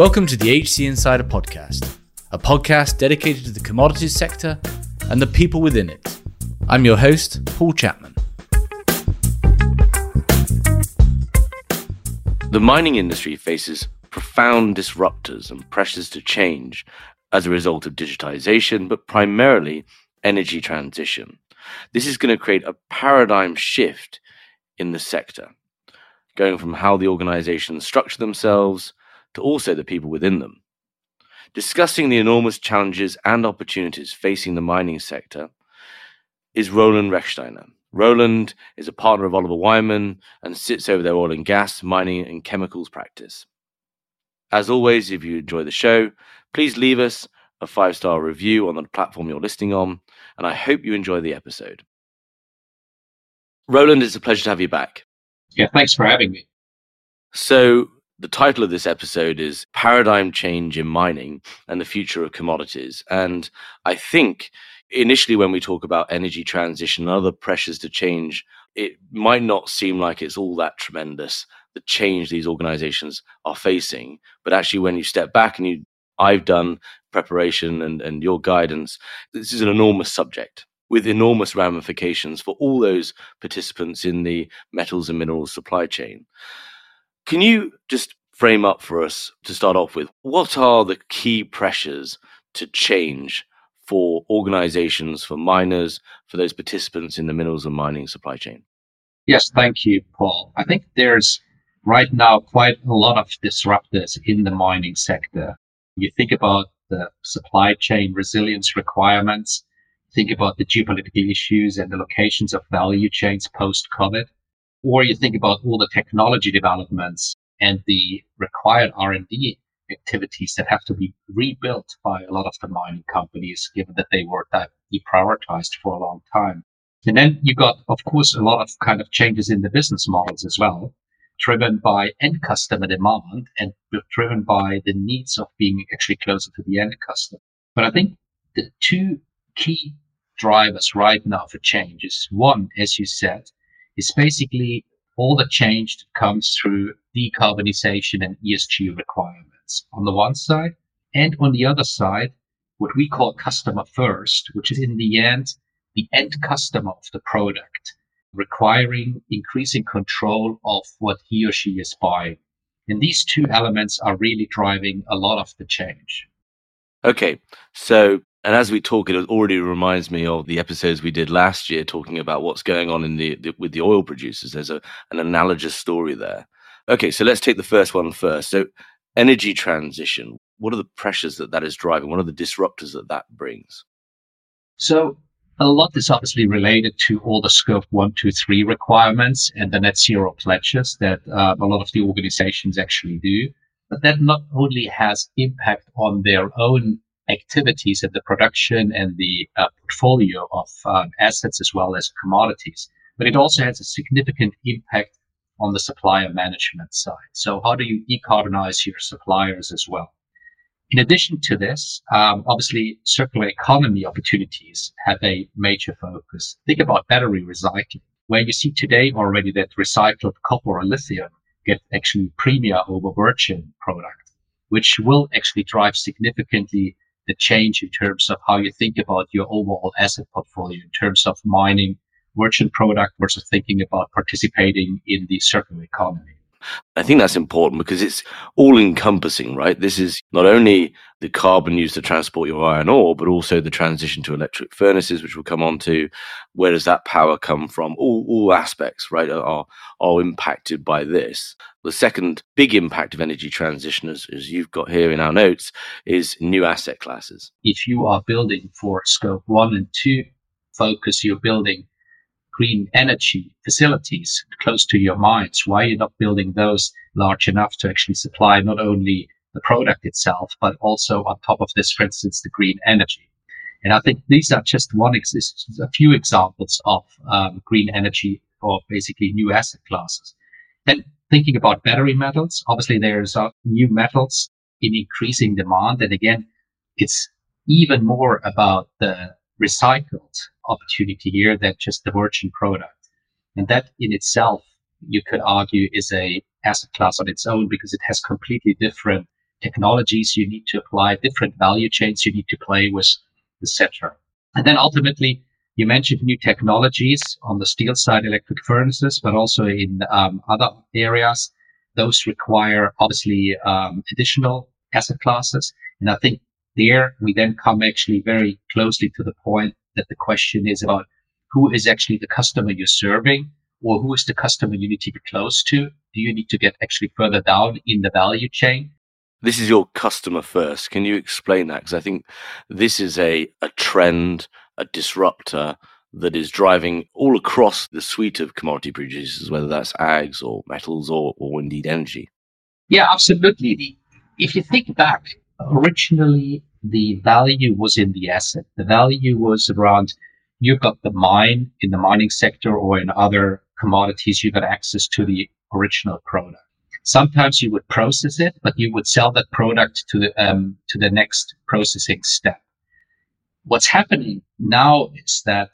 Welcome to the HC Insider Podcast, a podcast dedicated to the commodities sector and the people within it. I'm your host, Paul Chapman. The mining industry faces profound disruptors and pressures to change as a result of digitization, but primarily energy transition. This is going to create a paradigm shift in the sector, going from how the organizations structure themselves to also the people within them. Discussing the enormous challenges and opportunities facing the mining sector is Roland Rechtsteiner. Roland is a partner of Oliver Wyman and sits over their oil and gas, mining, and chemicals practice. As always, if you enjoy the show, please leave us a five star review on the platform you're listening on, and I hope you enjoy the episode. Roland, it's a pleasure to have you back. Yeah, thanks for having me. So, the title of this episode is Paradigm Change in Mining and the Future of Commodities. And I think initially, when we talk about energy transition and other pressures to change, it might not seem like it's all that tremendous, the change these organizations are facing. But actually, when you step back and you, I've done preparation and, and your guidance, this is an enormous subject with enormous ramifications for all those participants in the metals and minerals supply chain. Can you just frame up for us to start off with what are the key pressures to change for organizations, for miners, for those participants in the minerals and mining supply chain? Yes, thank you, Paul. I think there's right now quite a lot of disruptors in the mining sector. You think about the supply chain resilience requirements, think about the geopolitical issues and the locations of value chains post COVID or you think about all the technology developments and the required R&D activities that have to be rebuilt by a lot of the mining companies, given that they were deprioritized for a long time. And then you got, of course, a lot of kind of changes in the business models as well, driven by end customer demand and driven by the needs of being actually closer to the end customer. But I think the two key drivers right now for change is one, as you said, is basically all the change that comes through decarbonization and ESG requirements on the one side. And on the other side, what we call customer first, which is in the end, the end customer of the product, requiring increasing control of what he or she is buying. And these two elements are really driving a lot of the change. Okay. So and as we talk, it already reminds me of the episodes we did last year talking about what's going on in the, the with the oil producers. There's a, an analogous story there. Okay, so let's take the first one first. So, energy transition. What are the pressures that that is driving? What are the disruptors that that brings? So, a lot is obviously related to all the scope one, two, three requirements and the net zero pledges that uh, a lot of the organizations actually do. But that not only has impact on their own activities and the production and the uh, portfolio of um, assets as well as commodities. But it also has a significant impact on the supplier management side. So how do you decarbonize your suppliers as well? In addition to this, um, obviously circular economy opportunities have a major focus. Think about battery recycling, where you see today already that recycled copper or lithium get actually premium over virgin product, which will actually drive significantly the change in terms of how you think about your overall asset portfolio in terms of mining merchant product versus thinking about participating in the circular economy. I think that's important because it's all encompassing, right? This is not only the carbon used to transport your iron ore, but also the transition to electric furnaces, which we'll come on to. Where does that power come from? All, all aspects, right, are, are impacted by this. The second big impact of energy transition, as, as you've got here in our notes, is new asset classes. If you are building for scope one and two focus, you're building green energy facilities close to your mines? Why are you not building those large enough to actually supply not only the product itself, but also on top of this, for instance, the green energy? And I think these are just one, ex- a few examples of um, green energy or basically new asset classes. Then thinking about battery metals, obviously there's uh, new metals in increasing demand. And again, it's even more about the recycled opportunity here than just the virgin product. And that in itself, you could argue is a asset class on its own because it has completely different technologies you need to apply, different value chains you need to play with, etc. And then ultimately, you mentioned new technologies on the steel side, electric furnaces, but also in um, other areas. Those require obviously um, additional asset classes. And I think there we then come actually very closely to the point that the question is about who is actually the customer you're serving or who is the customer you need to be close to? Do you need to get actually further down in the value chain? This is your customer first. Can you explain that? Because I think this is a, a trend, a disruptor that is driving all across the suite of commodity producers, whether that's ags or metals or, or indeed energy. Yeah, absolutely. The, if you think back, originally the value was in the asset. The value was around you've got the mine in the mining sector or in other commodities, you got access to the original product. Sometimes you would process it, but you would sell that product to the um, to the next processing step. What's happening now is that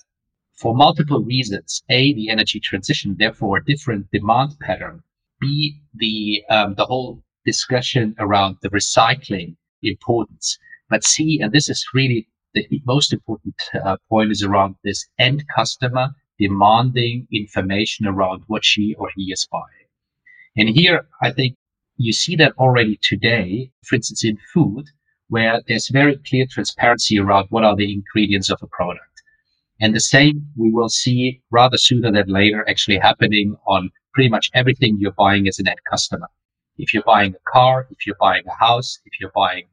for multiple reasons, a the energy transition, therefore a different demand pattern. B the um, the whole discussion around the recycling importance. But C, and this is really the most important uh, point, is around this end customer demanding information around what she or he is buying. And here, I think you see that already today, for instance, in food, where there's very clear transparency around what are the ingredients of a product. And the same we will see rather sooner than later actually happening on pretty much everything you're buying as an end customer. If you're buying a car, if you're buying a house, if you're buying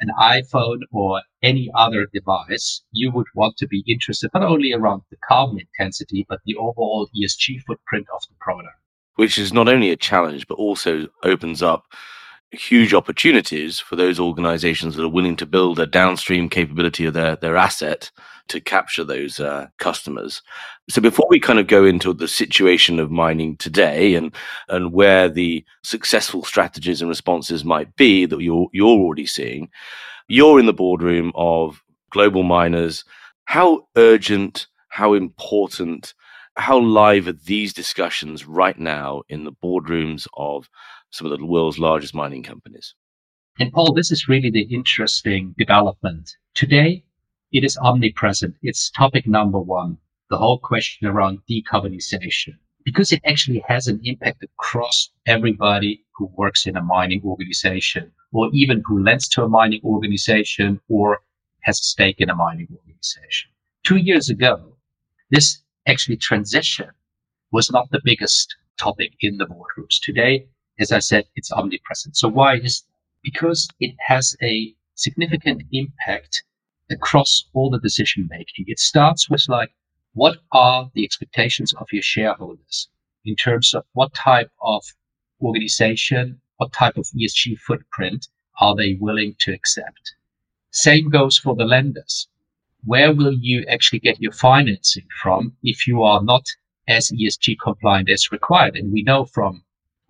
an iPhone or any other device, you would want to be interested not only around the carbon intensity, but the overall ESG footprint of the product. Which is not only a challenge, but also opens up huge opportunities for those organizations that are willing to build a downstream capability of their, their asset to capture those uh, customers. So before we kind of go into the situation of mining today and and where the successful strategies and responses might be that you're you're already seeing, you're in the boardroom of global miners. How urgent, how important, how live are these discussions right now in the boardrooms of some of the world's largest mining companies? And Paul, this is really the interesting development. Today, it is omnipresent. It's topic number one, the whole question around decarbonization, because it actually has an impact across everybody who works in a mining organization or even who lends to a mining organization or has a stake in a mining organization. Two years ago, this actually transition was not the biggest topic in the boardrooms. Today, as I said, it's omnipresent. So why is that? Because it has a significant impact across all the decision making. It starts with like, what are the expectations of your shareholders in terms of what type of organization, what type of ESG footprint are they willing to accept? Same goes for the lenders. Where will you actually get your financing from if you are not as ESG compliant as required? And we know from,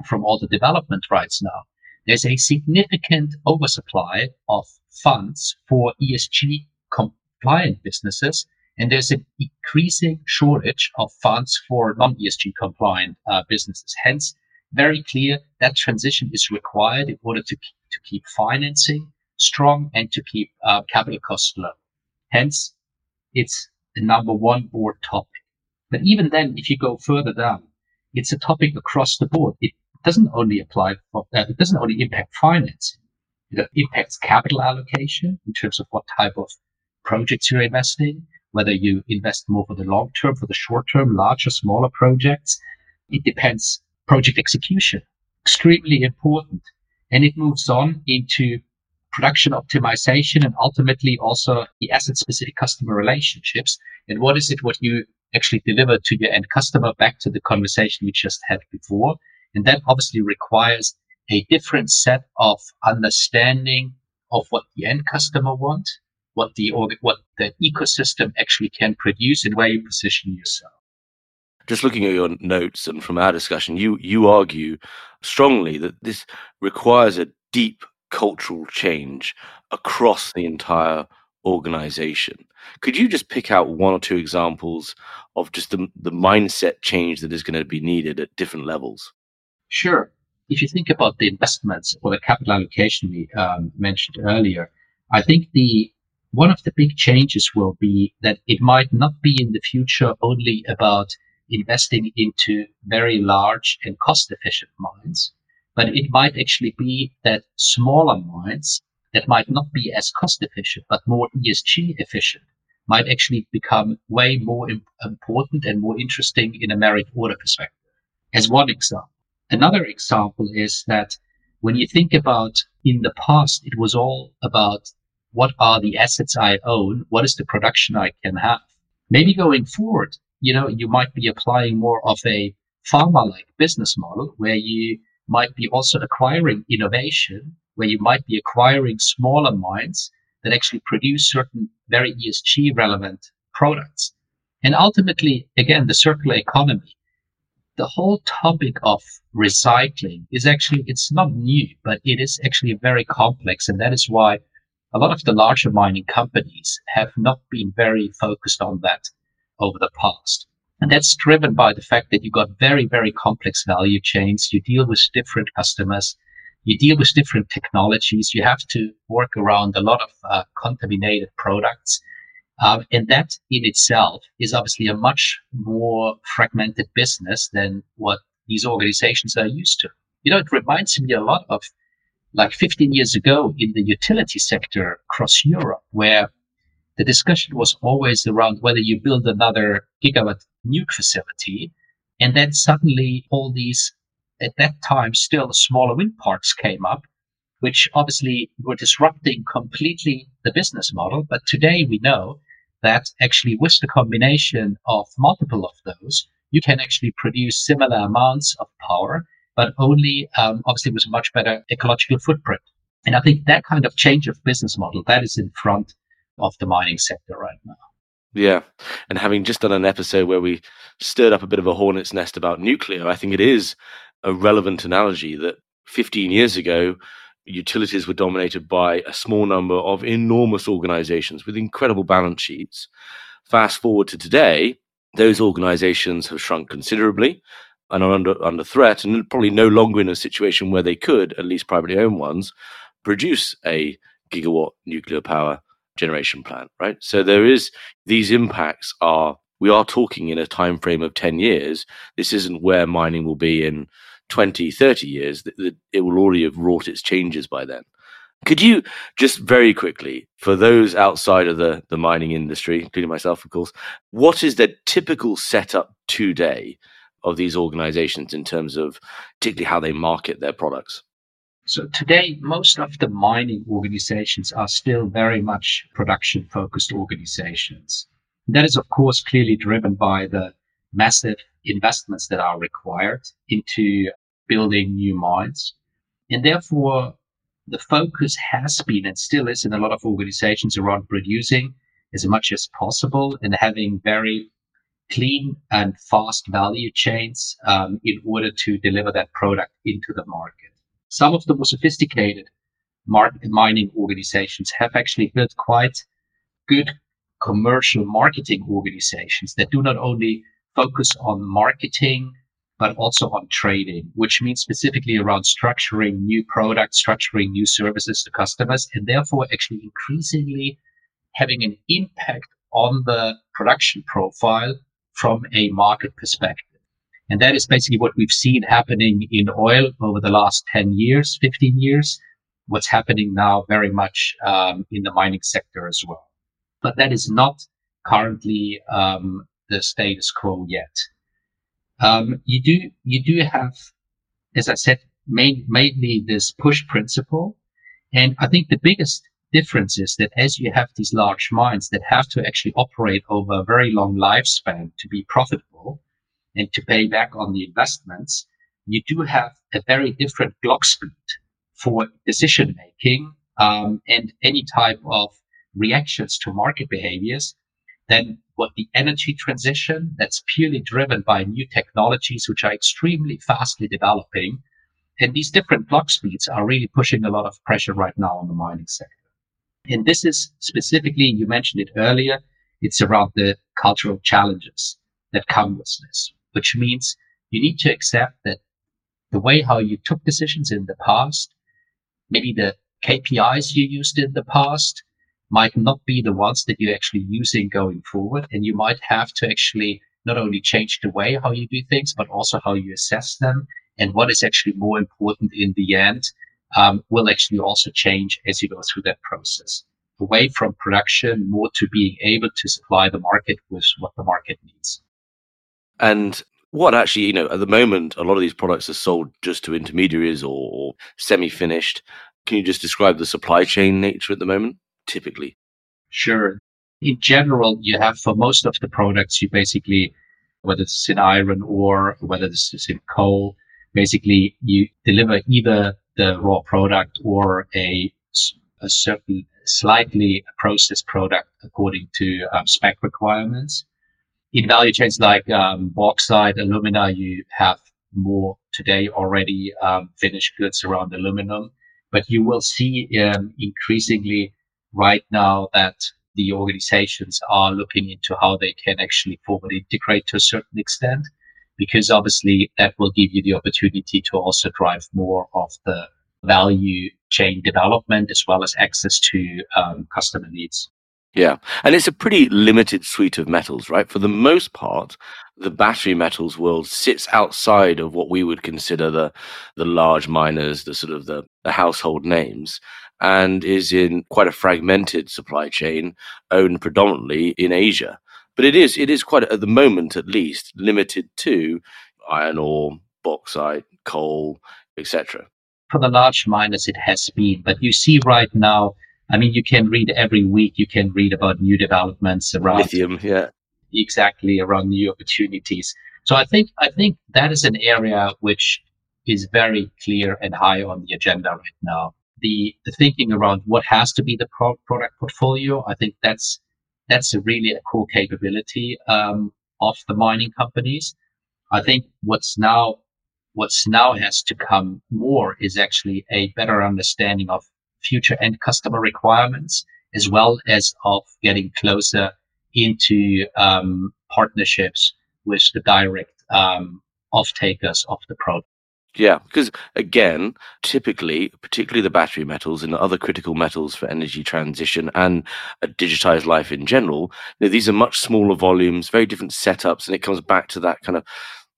from all the development rights now, there's a significant oversupply of funds for ESG compliant businesses. And there's an increasing shortage of funds for non-ESG compliant uh, businesses. Hence, very clear that transition is required in order to, to keep financing strong and to keep uh, capital costs low. Hence, it's the number one board topic. But even then, if you go further down, it's a topic across the board. It doesn't only apply for, uh, it doesn't only impact financing. It impacts capital allocation in terms of what type of projects you're investing, whether you invest more for the long term, for the short term, larger, smaller projects. It depends. Project execution, extremely important. And it moves on into production optimization and ultimately also the asset specific customer relationships. And what is it what you actually deliver to your end customer back to the conversation we just had before? And that obviously requires a different set of understanding of what the end customer wants, what the what the ecosystem actually can produce, and where you position yourself. Just looking at your notes and from our discussion, you you argue strongly that this requires a deep cultural change across the entire organization. Could you just pick out one or two examples of just the, the mindset change that is going to be needed at different levels? Sure. if you think about the investments or the capital allocation we um, mentioned earlier, I think the one of the big changes will be that it might not be in the future only about investing into very large and cost efficient mines, but it might actually be that smaller mines that might not be as cost efficient, but more ESG efficient might actually become way more important and more interesting in a merit order perspective. As one example. Another example is that when you think about in the past, it was all about what are the assets I own? What is the production I can have? Maybe going forward, you know, you might be applying more of a pharma like business model where you might be also acquiring innovation, where you might be acquiring smaller mines that actually produce certain very ESG relevant products. And ultimately, again, the circular economy, the whole topic of recycling is actually, it's not new, but it is actually very complex. And that is why a lot of the larger mining companies have not been very focused on that over the past. And that's driven by the fact that you've got very, very complex value chains. You deal with different customers. You deal with different technologies. You have to work around a lot of uh, contaminated products. Um, and that in itself is obviously a much more fragmented business than what these organizations are used to. You know, it reminds me a lot of like 15 years ago in the utility sector across Europe, where the discussion was always around whether you build another gigawatt nuke facility. And then suddenly all these, at that time, still smaller wind parks came up, which obviously were disrupting completely the business model. But today we know that actually with the combination of multiple of those, you can actually produce similar amounts of power but only um, obviously with a much better ecological footprint. And I think that kind of change of business model that is in front of the mining sector right now. Yeah. And having just done an episode where we stirred up a bit of a hornet's nest about nuclear, I think it is a relevant analogy that 15 years ago, utilities were dominated by a small number of enormous organizations with incredible balance sheets. Fast forward to today, those organizations have shrunk considerably and are under under threat, and probably no longer in a situation where they could, at least privately owned ones, produce a gigawatt nuclear power generation plant. Right. So there is these impacts are we are talking in a time frame of 10 years this isn't where mining will be in 20 30 years it will already have wrought its changes by then could you just very quickly for those outside of the, the mining industry including myself of course what is the typical setup today of these organizations in terms of particularly how they market their products? So today, most of the mining organizations are still very much production focused organizations. That is, of course, clearly driven by the massive investments that are required into building new mines. And therefore, the focus has been and still is in a lot of organizations around producing as much as possible and having very clean and fast value chains um, in order to deliver that product into the market. Some of the more sophisticated market mining organizations have actually built quite good commercial marketing organizations that do not only focus on marketing but also on trading, which means specifically around structuring new products, structuring new services to customers, and therefore actually increasingly having an impact on the production profile from a market perspective. And that is basically what we've seen happening in oil over the last 10 years, 15 years, what's happening now very much um, in the mining sector as well. But that is not currently um, the status quo yet. Um, you do you do have, as I said, main, mainly this push principle, and I think the biggest difference is that as you have these large mines that have to actually operate over a very long lifespan to be profitable and to pay back on the investments, you do have a very different clock speed for decision making um, and any type of reactions to market behaviors than what the energy transition that's purely driven by new technologies, which are extremely fastly developing. And these different clock speeds are really pushing a lot of pressure right now on the mining sector. And this is specifically, you mentioned it earlier, it's around the cultural challenges that come with this, which means you need to accept that the way how you took decisions in the past, maybe the KPIs you used in the past might not be the ones that you're actually using going forward. And you might have to actually not only change the way how you do things, but also how you assess them. And what is actually more important in the end um, will actually also change as you go through that process. Away from production, more to being able to supply the market with what the market needs. And what actually, you know, at the moment, a lot of these products are sold just to intermediaries or, or semi finished. Can you just describe the supply chain nature at the moment, typically? Sure. In general, you have for most of the products, you basically, whether it's in iron ore, whether this is in coal, basically you deliver either the raw product or a, a certain slightly processed product according to um, spec requirements. In value chains like um, bauxite, alumina, you have more today already um, finished goods around aluminum, but you will see um, increasingly right now that the organizations are looking into how they can actually forward integrate to a certain extent, because obviously that will give you the opportunity to also drive more of the value chain development as well as access to um, customer needs. Yeah. And it's a pretty limited suite of metals, right? For the most part, the battery metals world sits outside of what we would consider the the large miners, the sort of the, the household names and is in quite a fragmented supply chain owned predominantly in Asia. But it is it is quite at the moment at least limited to iron ore, bauxite, coal, etc. For the large miners, it has been, but you see right now. I mean, you can read every week. You can read about new developments around lithium, yeah, exactly around new opportunities. So I think I think that is an area which is very clear and high on the agenda right now the, the thinking around what has to be the pro- product portfolio, I think that's that's a really a core capability um, of the mining companies. I think what's now what's now has to come more is actually a better understanding of future end customer requirements as well as of getting closer into um, partnerships with the direct um, off takers of the product. Yeah, because again, typically, particularly the battery metals and other critical metals for energy transition and a digitized life in general, you know, these are much smaller volumes, very different setups, and it comes back to that kind of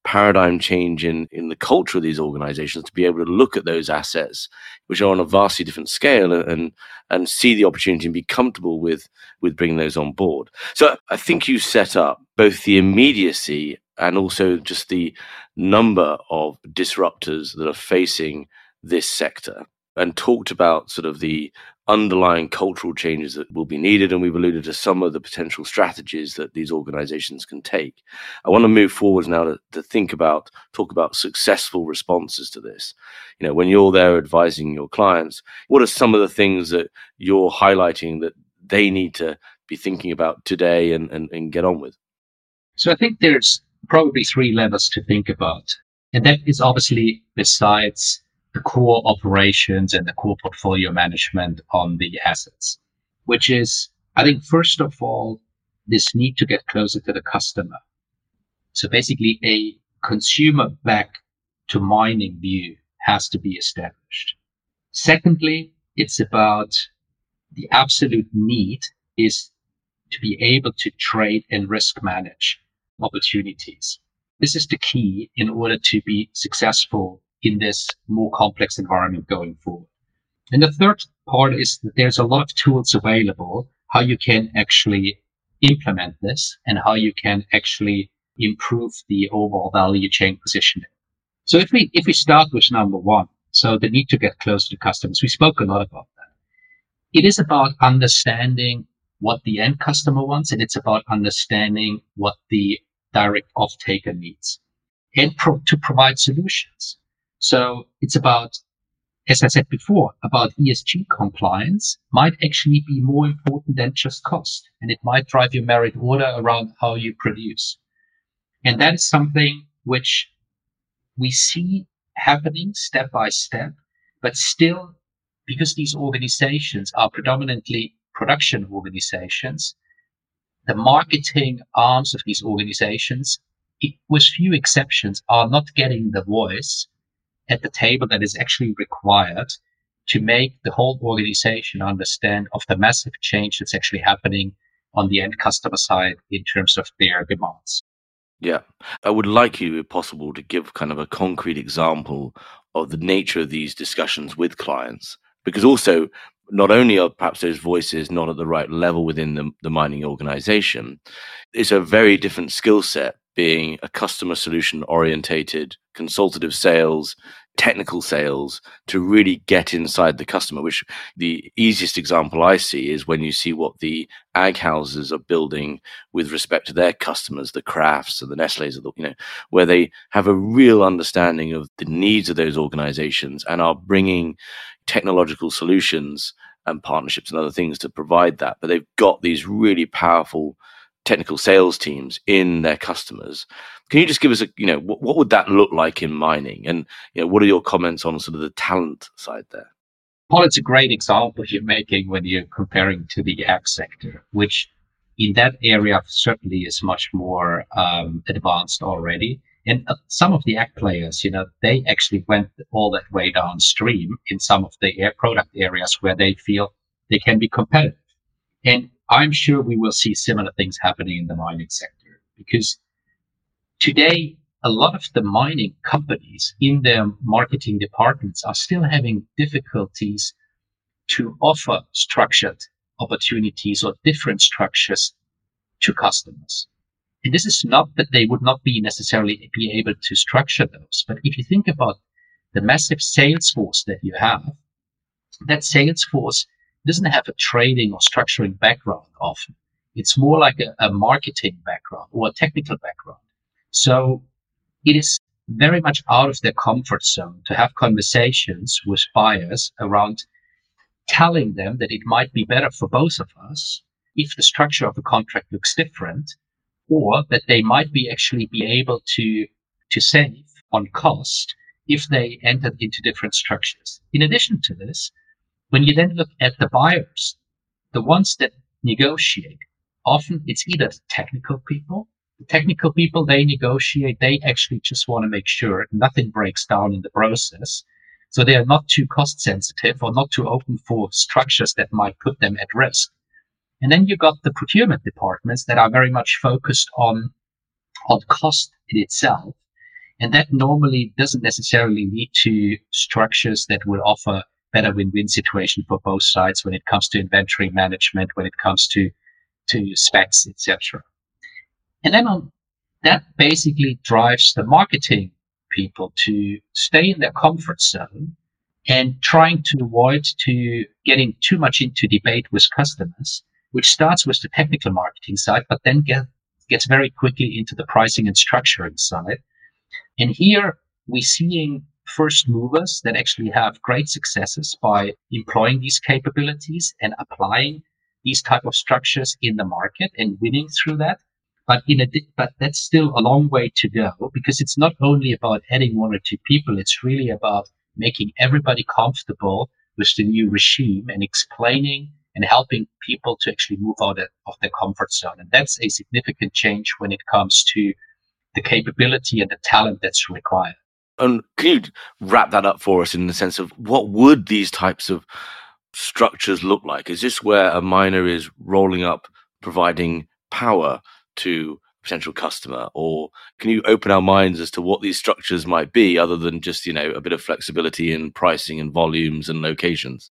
paradigm change in in the culture of these organizations to be able to look at those assets which are on a vastly different scale and and see the opportunity and be comfortable with with bringing those on board. So i think you set up both the immediacy and also just the number of disruptors that are facing this sector and talked about sort of the underlying cultural changes that will be needed. And we've alluded to some of the potential strategies that these organizations can take. I want to move forwards now to, to think about, talk about successful responses to this. You know, when you're there advising your clients, what are some of the things that you're highlighting that they need to be thinking about today and, and, and get on with? So I think there's probably three levels to think about. And that is obviously besides the core operations and the core portfolio management on the assets, which is, I think, first of all, this need to get closer to the customer. So basically a consumer back to mining view has to be established. Secondly, it's about the absolute need is to be able to trade and risk manage opportunities. This is the key in order to be successful in this more complex environment going forward. And the third part is that there's a lot of tools available how you can actually implement this and how you can actually improve the overall value chain positioning. So if we if we start with number one, so the need to get close to customers, we spoke a lot about that. It is about understanding what the end customer wants, and it's about understanding what the direct off-taker needs and pro- to provide solutions. So it's about, as I said before, about ESG compliance might actually be more important than just cost. And it might drive your merit order around how you produce. And that is something which we see happening step by step, but still, because these organizations are predominantly production organizations, the marketing arms of these organizations, it, with few exceptions, are not getting the voice at the table that is actually required to make the whole organization understand of the massive change that's actually happening on the end customer side in terms of their demands. Yeah. I would like you, if possible, to give kind of a concrete example of the nature of these discussions with clients. Because also, not only are perhaps those voices not at the right level within the, the mining organization, it's a very different skill set being a customer solution orientated consultative sales technical sales to really get inside the customer which the easiest example i see is when you see what the ag houses are building with respect to their customers the Krafts and the nestle's of the, you know where they have a real understanding of the needs of those organizations and are bringing technological solutions and partnerships and other things to provide that. But they've got these really powerful technical sales teams in their customers. Can you just give us a, you know, what, what would that look like in mining? And, you know, what are your comments on sort of the talent side there? Well, it's a great example you're making when you're comparing to the ag sector, which in that area certainly is much more um, advanced already. And uh, some of the ag players, you know, they actually went all that way downstream in some of the air product areas where they feel they can be competitive. And I'm sure we will see similar things happening in the mining sector because today, a lot of the mining companies in their marketing departments are still having difficulties to offer structured opportunities or different structures to customers. And this is not that they would not be necessarily be able to structure those, but if you think about the massive sales force that you have, that sales force doesn't have a trading or structuring background often. It's more like a, a marketing background or a technical background. So it is very much out of their comfort zone to have conversations with buyers around telling them that it might be better for both of us if the structure of the contract looks different or that they might be actually be able to to save on cost if they entered into different structures. In addition to this, when you then look at the buyers, the ones that negotiate, often it's either the technical people. The technical people, they negotiate, they actually just want to make sure nothing breaks down in the process. So they are not too cost sensitive or not too open for structures that might put them at risk. And then you got the procurement departments that are very much focused on, on cost in itself. And that normally doesn't necessarily lead to structures that will offer better win-win situation for both sides when it comes to inventory management, when it comes to to specs, etc. And then on that basically drives the marketing people to stay in their comfort zone and trying to avoid to getting too much into debate with customers, which starts with the technical marketing side, but then get, gets very quickly into the pricing and structuring side. And here we're seeing first movers that actually have great successes by employing these capabilities and applying these type of structures in the market and winning through that. But in a, but that's still a long way to go because it's not only about adding one or two people. It's really about making everybody comfortable with the new regime and explaining and helping people to actually move out of their comfort zone. And that's a significant change when it comes to the capability and the talent that's required. And can you wrap that up for us in the sense of what would these types of structures look like? Is this where a miner is rolling up, providing power to a potential customer, or can you open our minds as to what these structures might be, other than just you know a bit of flexibility in pricing and volumes and locations?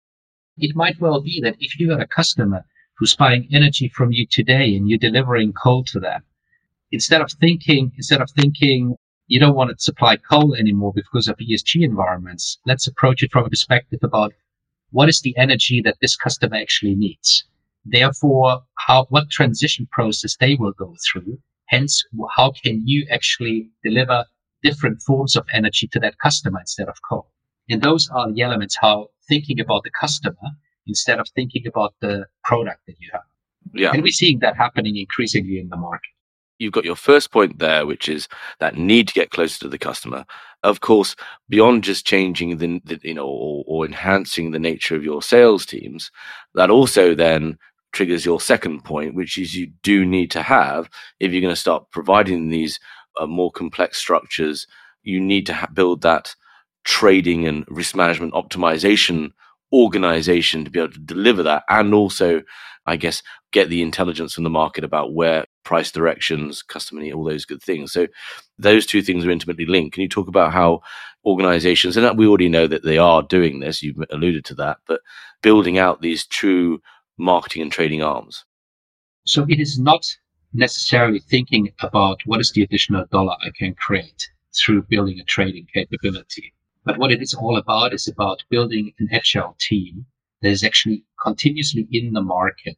It might well be that if you are a customer who's buying energy from you today and you're delivering coal to them, instead of thinking instead of thinking you don't want to supply coal anymore because of ESG environments. Let's approach it from a perspective about what is the energy that this customer actually needs. Therefore, how, what transition process they will go through. Hence, how can you actually deliver different forms of energy to that customer instead of coal? And those are the elements how thinking about the customer instead of thinking about the product that you have. Yeah. And we're seeing that happening increasingly in the market you've got your first point there, which is that need to get closer to the customer. Of course, beyond just changing the, the you know or, or, enhancing the nature of your sales teams, that also then triggers your second point, which is you do need to have if you're going to start providing these uh, more complex structures, you need to ha- build that trading and risk management optimization organization to be able to deliver that and also i guess get the intelligence from the market about where price directions customer need all those good things. So those two things are intimately linked. Can you talk about how organizations and uh, we already know that they are doing this you've alluded to that but building out these true marketing and trading arms? So it is not necessarily thinking about what is the additional dollar i can create through building a trading capability. But what it is all about is about building an agile team that is actually continuously in the market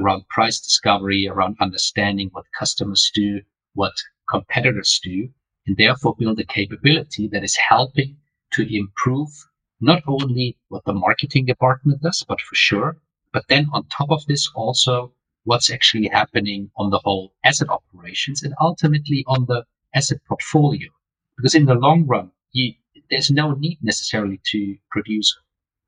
around price discovery, around understanding what customers do, what competitors do, and therefore build a capability that is helping to improve not only what the marketing department does, but for sure, but then on top of this also what's actually happening on the whole asset operations and ultimately on the asset portfolio. Because in the long run, you, there's no need necessarily to produce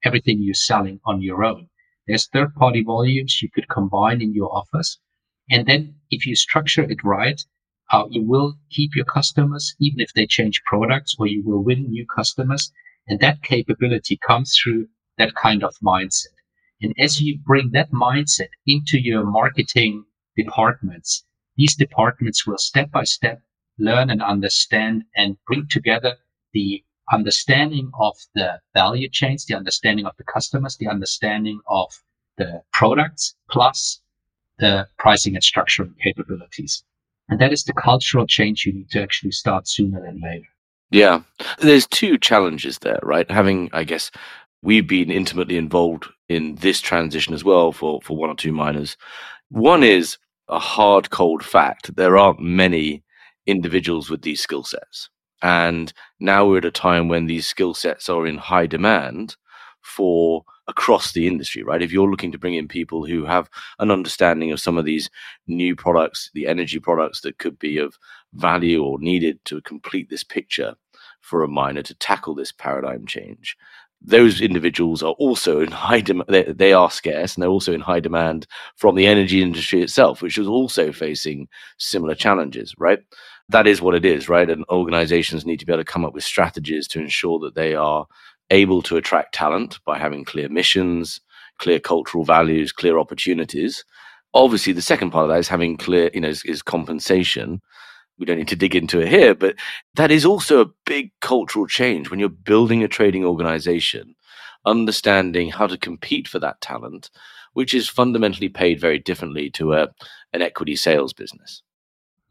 everything you're selling on your own. There's third party volumes you could combine in your offers. And then if you structure it right, uh, you will keep your customers, even if they change products, or you will win new customers. And that capability comes through that kind of mindset. And as you bring that mindset into your marketing departments, these departments will step by step learn and understand and bring together the understanding of the value chains, the understanding of the customers, the understanding of the products, plus the pricing and structuring capabilities. And that is the cultural change you need to actually start sooner than later. Yeah. There's two challenges there, right? Having, I guess, we've been intimately involved in this transition as well for, for one or two miners. One is a hard, cold fact. There aren't many individuals with these skill sets. And now we're at a time when these skill sets are in high demand for across the industry, right? If you're looking to bring in people who have an understanding of some of these new products, the energy products that could be of value or needed to complete this picture for a miner to tackle this paradigm change, those individuals are also in high demand. They, they, are scarce and they're also in high demand from the energy industry itself, which is also facing similar challenges, right? That is what it is, right? And organizations need to be able to come up with strategies to ensure that they are able to attract talent by having clear missions, clear cultural values, clear opportunities. Obviously, the second part of that is having clear, you know, is, is compensation. We don't need to dig into it here, but that is also a big cultural change when you're building a trading organization, understanding how to compete for that talent, which is fundamentally paid very differently to a, an equity sales business.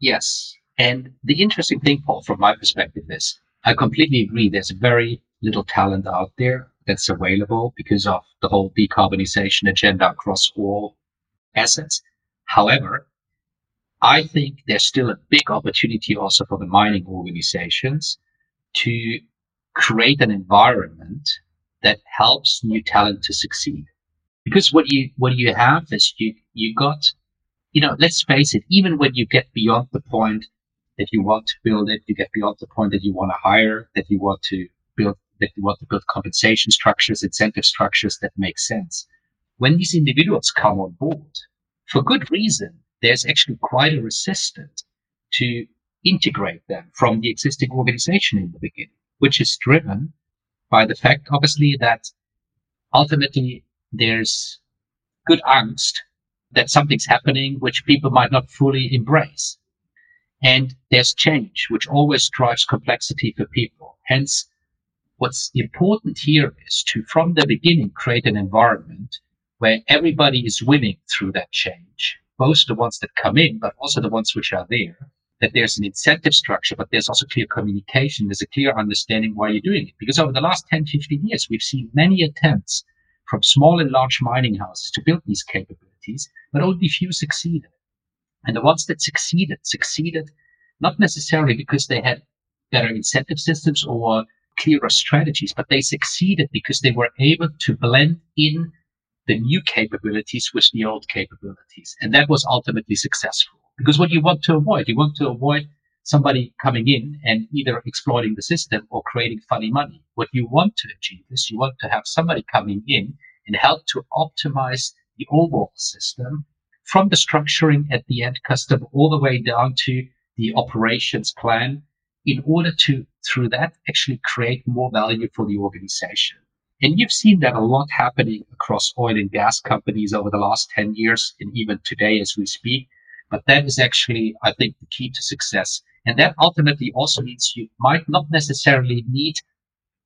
Yes, and the interesting thing, Paul, from my perspective is I completely agree. There's very little talent out there that's available because of the whole decarbonization agenda across all assets. However, I think there's still a big opportunity also for the mining organizations to create an environment that helps new talent to succeed. Because what you what you have is you you got, you know, let's face it, even when you get beyond the point that you want to build it, you get beyond the point that you want to hire, that you want to build, that you want to build compensation structures, incentive structures that make sense. When these individuals come on board, for good reason, there's actually quite a resistance to integrate them from the existing organization in the beginning, which is driven by the fact, obviously, that ultimately there's good angst that something's happening which people might not fully embrace. And there's change, which always drives complexity for people. Hence, what's important here is to, from the beginning, create an environment where everybody is winning through that change, both the ones that come in, but also the ones which are there. That there's an incentive structure, but there's also clear communication. There's a clear understanding why you're doing it. Because over the last 10, 15 years, we've seen many attempts from small and large mining houses to build these capabilities, but only few succeeded. And the ones that succeeded, succeeded not necessarily because they had better incentive systems or clearer strategies, but they succeeded because they were able to blend in the new capabilities with the old capabilities. And that was ultimately successful. Because what you want to avoid, you want to avoid somebody coming in and either exploiting the system or creating funny money. What you want to achieve is you want to have somebody coming in and help to optimize the overall system from the structuring at the end customer all the way down to the operations plan in order to, through that, actually create more value for the organization. And you've seen that a lot happening across oil and gas companies over the last 10 years and even today as we speak. But that is actually, I think, the key to success. And that ultimately also means you might not necessarily need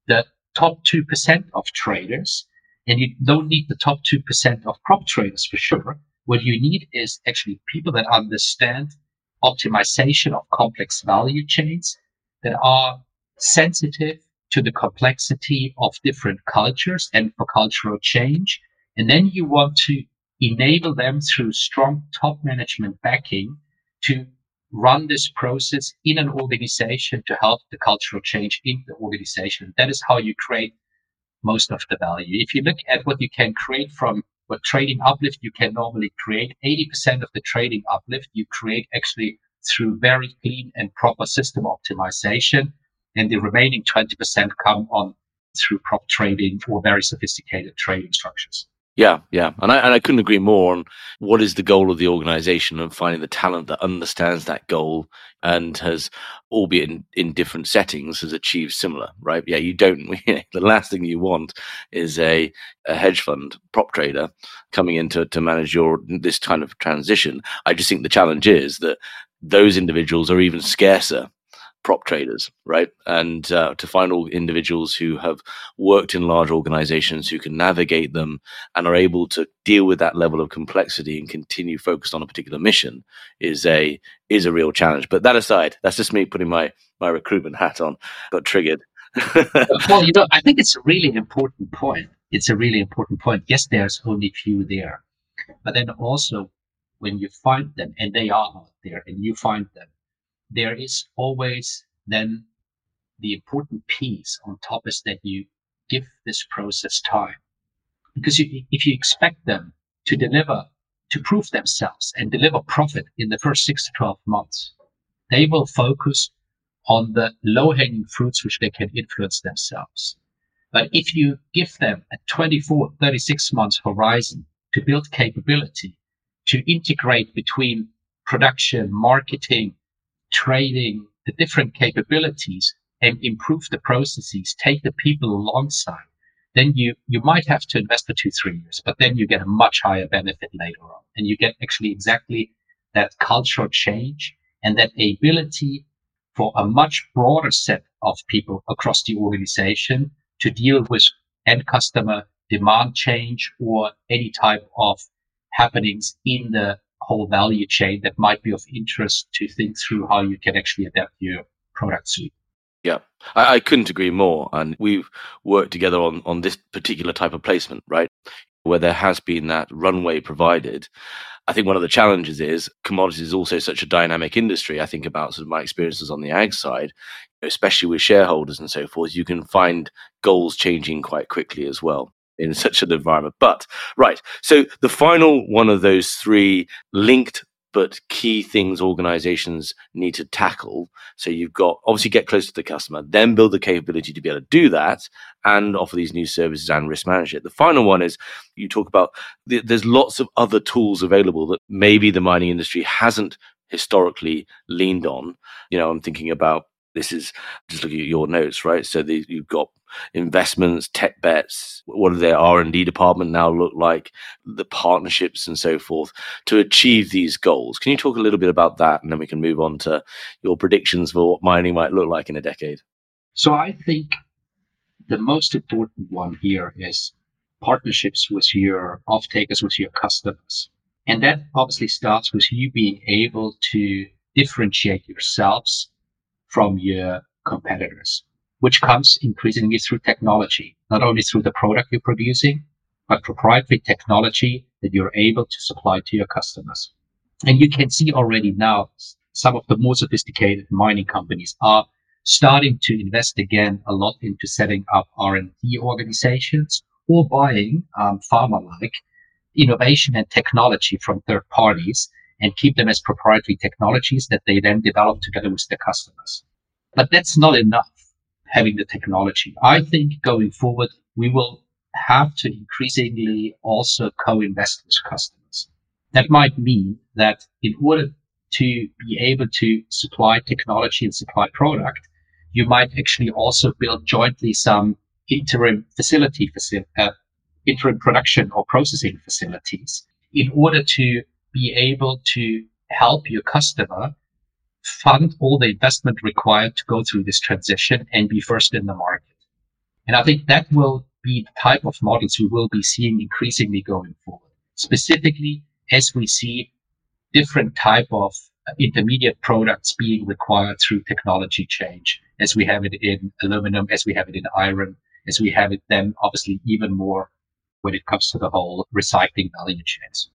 the top 2% of traders and you don't need the top 2% of prop traders for sure. What you need is actually people that understand optimization of complex value chains that are sensitive to the complexity of different cultures and for cultural change. And then you want to enable them through strong top management backing to run this process in an organization to help the cultural change in the organization. That is how you create most of the value. If you look at what you can create from what trading uplift you can normally create, 80% of the trading uplift you create actually through very clean and proper system optimization. And the remaining 20% come on through prop trading or very sophisticated trading structures. Yeah, yeah. And I, and I couldn't agree more on what is the goal of the organization and finding the talent that understands that goal and has, albeit in, in different settings, has achieved similar, right? Yeah, you don't, the last thing you want is a, a hedge fund prop trader coming in to, to manage your, this kind of transition. I just think the challenge is that those individuals are even scarcer prop traders, right? And uh, to find all individuals who have worked in large organizations who can navigate them and are able to deal with that level of complexity and continue focused on a particular mission is a is a real challenge. But that aside, that's just me putting my my recruitment hat on. Got triggered. well, you know, I think it's a really important point. It's a really important point. Yes, there's only few there, but then also when you find them, and they are out there, and you find them, there is always then the important piece on top is that you give this process time. Because if you expect them to deliver, to prove themselves and deliver profit in the first six to 12 months, they will focus on the low hanging fruits which they can influence themselves. But if you give them a 24, 36 months horizon to build capability, to integrate between production, marketing, trading, the different capabilities and improve the processes, take the people alongside, then you, you might have to invest for two, three years, but then you get a much higher benefit later on. And you get actually exactly that cultural change and that ability for a much broader set of people across the organization to deal with end customer demand change or any type of happenings in the whole value chain that might be of interest to think through how you can actually adapt your product suite. Yeah, I, I, couldn't agree more. And we've worked together on, on this particular type of placement, right? Where there has been that runway provided. I think one of the challenges is commodities is also such a dynamic industry. I think about sort of my experiences on the ag side, especially with shareholders and so forth, you can find goals changing quite quickly as well in such an environment. But right, so the final one of those three linked but key things organizations need to tackle. So you've got obviously get close to the customer, then build the capability to be able to do that and offer these new services and risk manage it. The final one is you talk about there's lots of other tools available that maybe the mining industry hasn't historically leaned on. You know, I'm thinking about this is just looking at your notes, right? So the, you've got investments, tech bets. What does their R and D department now look like? The partnerships and so forth to achieve these goals. Can you talk a little bit about that, and then we can move on to your predictions for what mining might look like in a decade? So I think the most important one here is partnerships with your off-takers, with your customers. And that obviously starts with you being able to differentiate yourselves from your competitors which comes increasingly through technology, not only through the product you're producing, but proprietary technology that you're able to supply to your customers. And you can see already now some of the more sophisticated mining companies are starting to invest again a lot into setting up R&D organizations or buying um, pharma-like innovation and technology from third parties and keep them as proprietary technologies that they then develop together with their customers. But that's not enough having the technology. I think going forward, we will have to increasingly also co-invest with customers. That might mean that in order to be able to supply technology and supply product, you might actually also build jointly some interim facility, uh, interim production or processing facilities in order to be able to help your customer fund all the investment required to go through this transition and be first in the market. And I think that will be the type of models we will be seeing increasingly going forward, specifically as we see different type of uh, intermediate products being required through technology change, as we have it in aluminum, as we have it in iron, as we have it then obviously even more when it comes to the whole recycling value chains.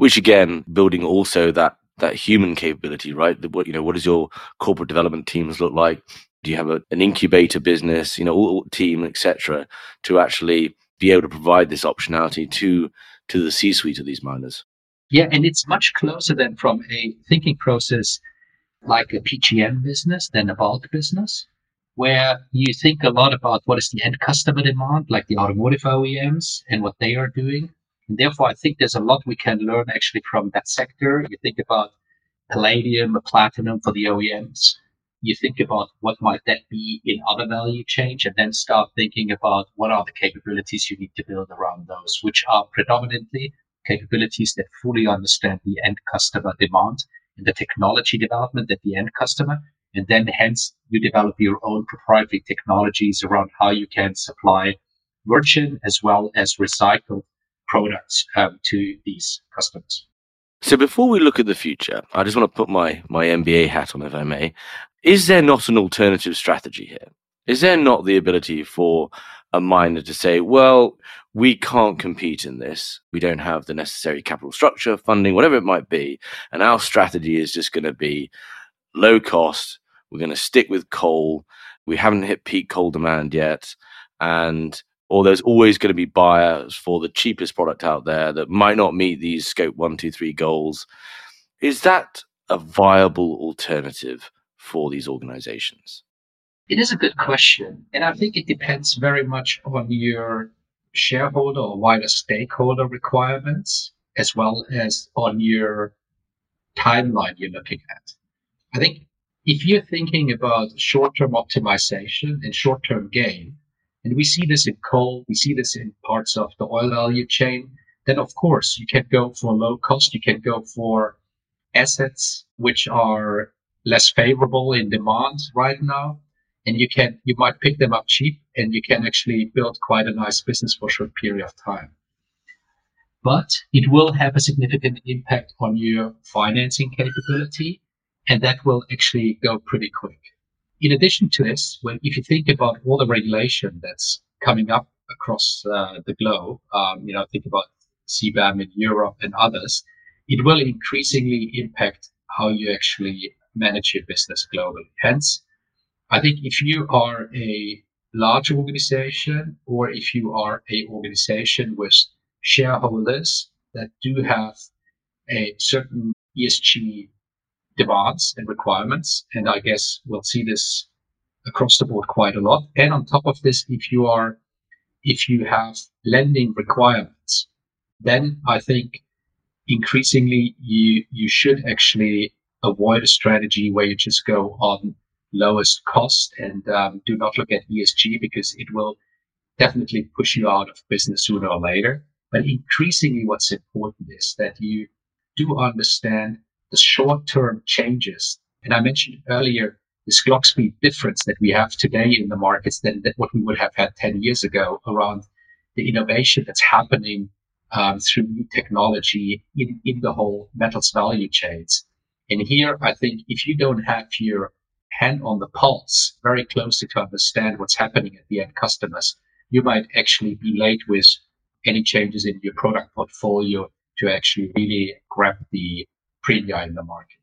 Which again, building also that that human capability, right? what you know, what does your corporate development teams look like? Do you have a, an incubator business, you know, all, team, etc., to actually be able to provide this optionality to to the C-suite of these miners? Yeah, and it's much closer than from a thinking process like a PGM business than a bulk business, where you think a lot about what is the end customer demand, like the automotive OEMs and what they are doing. And therefore, I think there's a lot we can learn actually from that sector. You think about palladium, platinum for the OEMs. You think about what might that be in other value change, and then start thinking about what are the capabilities you need to build around those, which are predominantly capabilities that fully understand the end customer demand and the technology development at the end customer. And then hence you develop your own proprietary technologies around how you can supply virgin as well as recycled products um, to these customers. So before we look at the future, I just want to put my, my MBA hat on, if I may. Is there not an alternative strategy here? Is there not the ability for a miner to say, well, we can't compete in this. We don't have the necessary capital structure, funding, whatever it might be. And our strategy is just going to be low cost. We're going to stick with coal. We haven't hit peak coal demand yet. And or there's always going to be buyers for the cheapest product out there that might not meet these scope one, two, three goals. Is that a viable alternative for these organizations? It is a good question. And I think it depends very much on your shareholder or wider stakeholder requirements, as well as on your timeline you're looking at. I think if you're thinking about short term optimization and short term gain, and we see this in coal, we see this in parts of the oil value chain, then of course you can go for low cost, you can go for assets which are less favorable in demand right now and you can you might pick them up cheap and you can actually build quite a nice business for a short period of time. But it will have a significant impact on your financing capability and that will actually go pretty quick in addition to this when if you think about all the regulation that's coming up across uh, the globe um, you know think about CBAM in Europe and others it will increasingly impact how you actually manage your business globally. Hence I think if you are a large organization or if you are a organization with shareholders that do have a certain ESG demands and requirements, and I guess we'll see this across the board quite a lot. And on top of this, if you are if you have lending requirements, then I think increasingly you you should actually avoid a strategy where you just go on lowest cost and um, do not look at ESG because it will definitely push you out of business sooner or later. But increasingly, what's important is that you do understand the short term changes. And I mentioned earlier this clock speed difference that we have today in the markets than, what we would have had 10 years ago around the innovation that's happening um, through new technology in, in the whole metals value chains. And here, I think if you don't have your hand on the pulse very closely to understand what's happening at the end customers, you might actually be late with any changes in your product portfolio to actually really grab the premium in the market.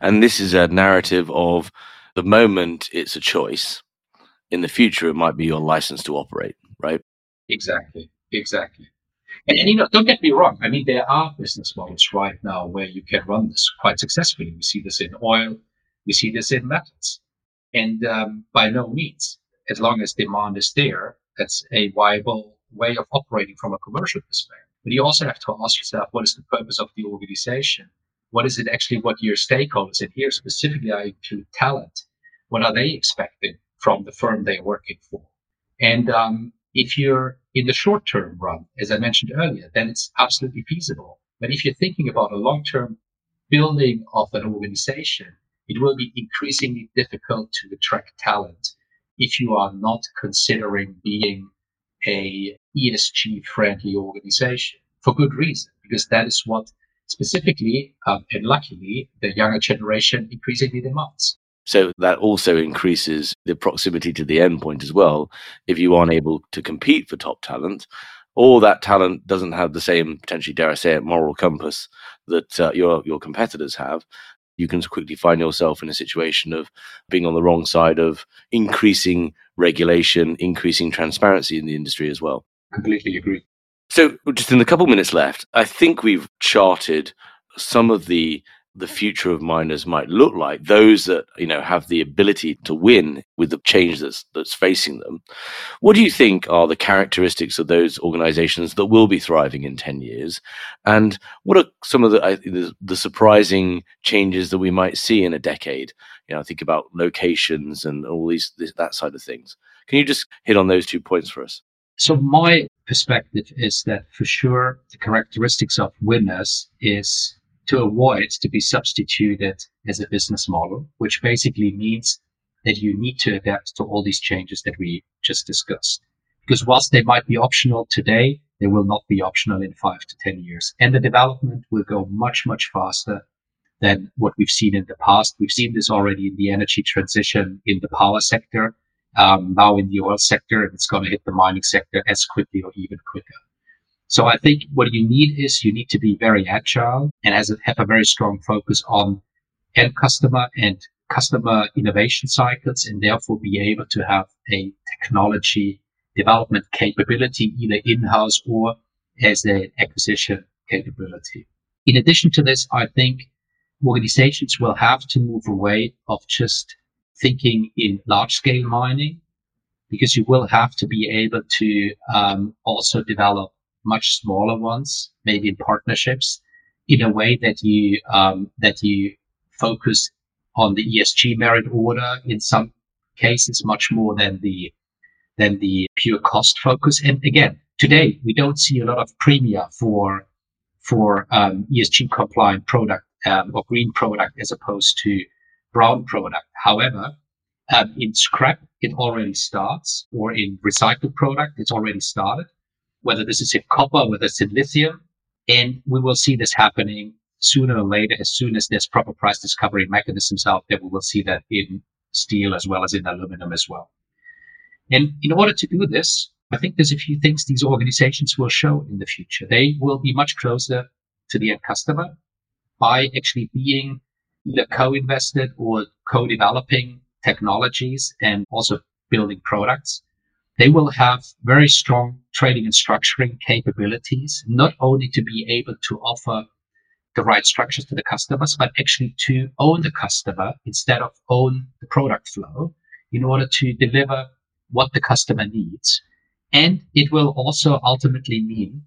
And this is a narrative of the moment it's a choice. In the future, it might be your license to operate, right? Exactly. Exactly. And, and, you know, don't get me wrong. I mean, there are business models right now where you can run this quite successfully. We see this in oil. We see this in metals. And um, by no means, as long as demand is there, that's a viable way of operating from a commercial perspective. But you also have to ask yourself, what is the purpose of the organization? What is it actually what your stakeholders, and here specifically I include talent, What are they expecting from the firm they're working for? And um, if you're in the short term run, as I mentioned earlier, then it's absolutely feasible. But if you're thinking about a long term building of an organization, it will be increasingly difficult to attract talent if you are not considering being a ESG friendly organization for good reason, because that is what specifically um, and luckily the younger generation increasingly demands. So that also increases the proximity to the endpoint as well. If you aren't able to compete for top talent, or that talent doesn't have the same potentially, dare I say it, moral compass that uh, your your competitors have, you can quickly find yourself in a situation of being on the wrong side of increasing regulation, increasing transparency in the industry as well. Completely agree. So, just in the couple minutes left, I think we've charted some of the the future of miners might look like those that you know have the ability to win with the change that's that's facing them. What do you think are the characteristics of those organizations that will be thriving in 10 years? And what are some of the the, the surprising changes that we might see in a decade? You know I think about locations and all these this, that side of things. Can you just hit on those two points for us? So my perspective is that for sure the characteristics of winners is to avoid to be substituted as a business model, which basically means that you need to adapt to all these changes that we just discussed. Because whilst they might be optional today, they will not be optional in five to 10 years. And the development will go much, much faster than what we've seen in the past. We've seen this already in the energy transition in the power sector, um, now in the oil sector, it's going to hit the mining sector as quickly or even quicker. So I think what you need is you need to be very agile and has a, have a very strong focus on end customer and customer innovation cycles and therefore be able to have a technology development capability either in-house or as an acquisition capability. In addition to this, I think organizations will have to move away of just thinking in large scale mining because you will have to be able to um, also develop much smaller ones, maybe in partnerships, in a way that you um, that you focus on the ESG merit order in some cases much more than the than the pure cost focus. And again, today we don't see a lot of premia for for um, ESG compliant product um, or green product as opposed to brown product. However, um, in scrap, it already starts, or in recycled product, it's already started whether this is in copper, whether it's in lithium. And we will see this happening sooner or later, as soon as there's proper price discovery mechanisms out there, we will see that in steel as well as in aluminum as well. And in order to do this, I think there's a few things these organizations will show in the future. They will be much closer to the end customer by actually being co-invested or co-developing technologies and also building products. They will have very strong trading and structuring capabilities, not only to be able to offer the right structures to the customers, but actually to own the customer instead of own the product flow in order to deliver what the customer needs. And it will also ultimately mean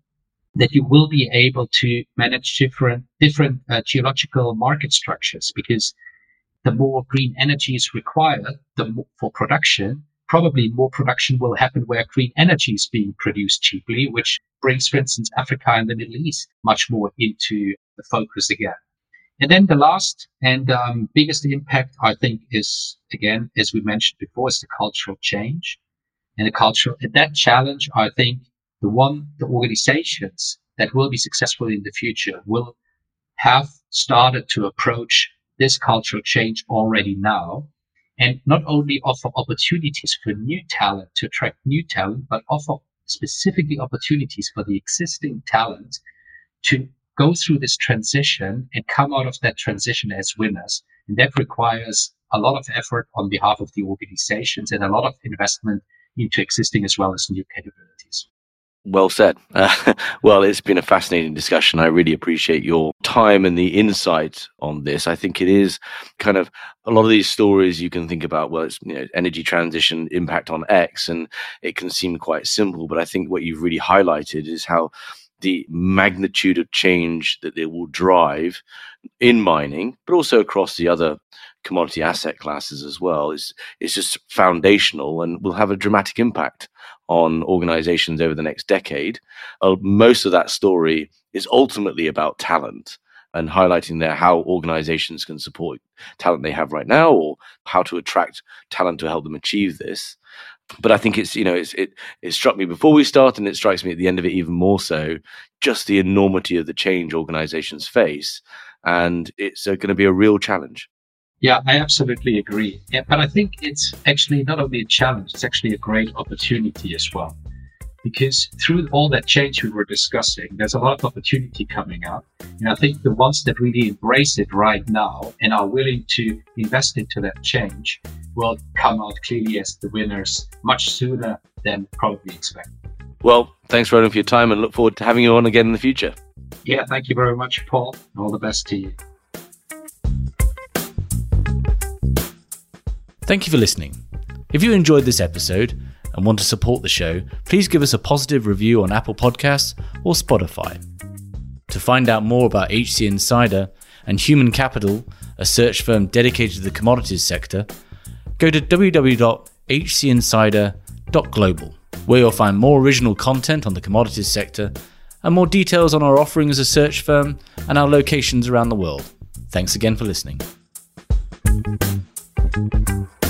that you will be able to manage different, different uh, geological market structures because the more green energy is required the more, for production, probably more production will happen where green energy is being produced cheaply, which brings, for instance, Africa and the Middle East much more into the focus again. And then the last and um, biggest impact, I think, is again, as we mentioned before, is the cultural change and the cultural. And that challenge, I think, the one, the organizations that will be successful in the future will have started to approach this cultural change already now and not only offer opportunities for new talent to attract new talent, but offer specifically opportunities for the existing talent to go through this transition and come out of that transition as winners. And that requires a lot of effort on behalf of the organizations and a lot of investment into existing as well as new capabilities. Well said. Uh, well, it's been a fascinating discussion. I really appreciate your time and the insight on this. I think it is kind of a lot of these stories you can think about, well, it's you know, energy transition impact on X, and it can seem quite simple. But I think what you've really highlighted is how the magnitude of change that it will drive in mining, but also across the other commodity asset classes as well is is just foundational and will have a dramatic impact on organizations over the next decade. Uh, most of that story is ultimately about talent and highlighting there how organizations can support talent they have right now or how to attract talent to help them achieve this but I think it's you know it's, it it struck me before we start, and it strikes me at the end of it even more so. Just the enormity of the change organizations face, and it's uh, going to be a real challenge. Yeah, I absolutely agree. Yeah, but I think it's actually not only a challenge; it's actually a great opportunity as well because through all that change we were discussing, there's a lot of opportunity coming up. And I think the ones that really embrace it right now and are willing to invest into that change will come out clearly as the winners much sooner than probably expected. Well, thanks, Roland, for your time and look forward to having you on again in the future. Yeah, thank you very much, Paul. All the best to you. Thank you for listening. If you enjoyed this episode, and want to support the show, please give us a positive review on Apple Podcasts or Spotify. To find out more about HC Insider and Human Capital, a search firm dedicated to the commodities sector, go to www.hcinsider.global, where you'll find more original content on the commodities sector and more details on our offering as a search firm and our locations around the world. Thanks again for listening. Thank you.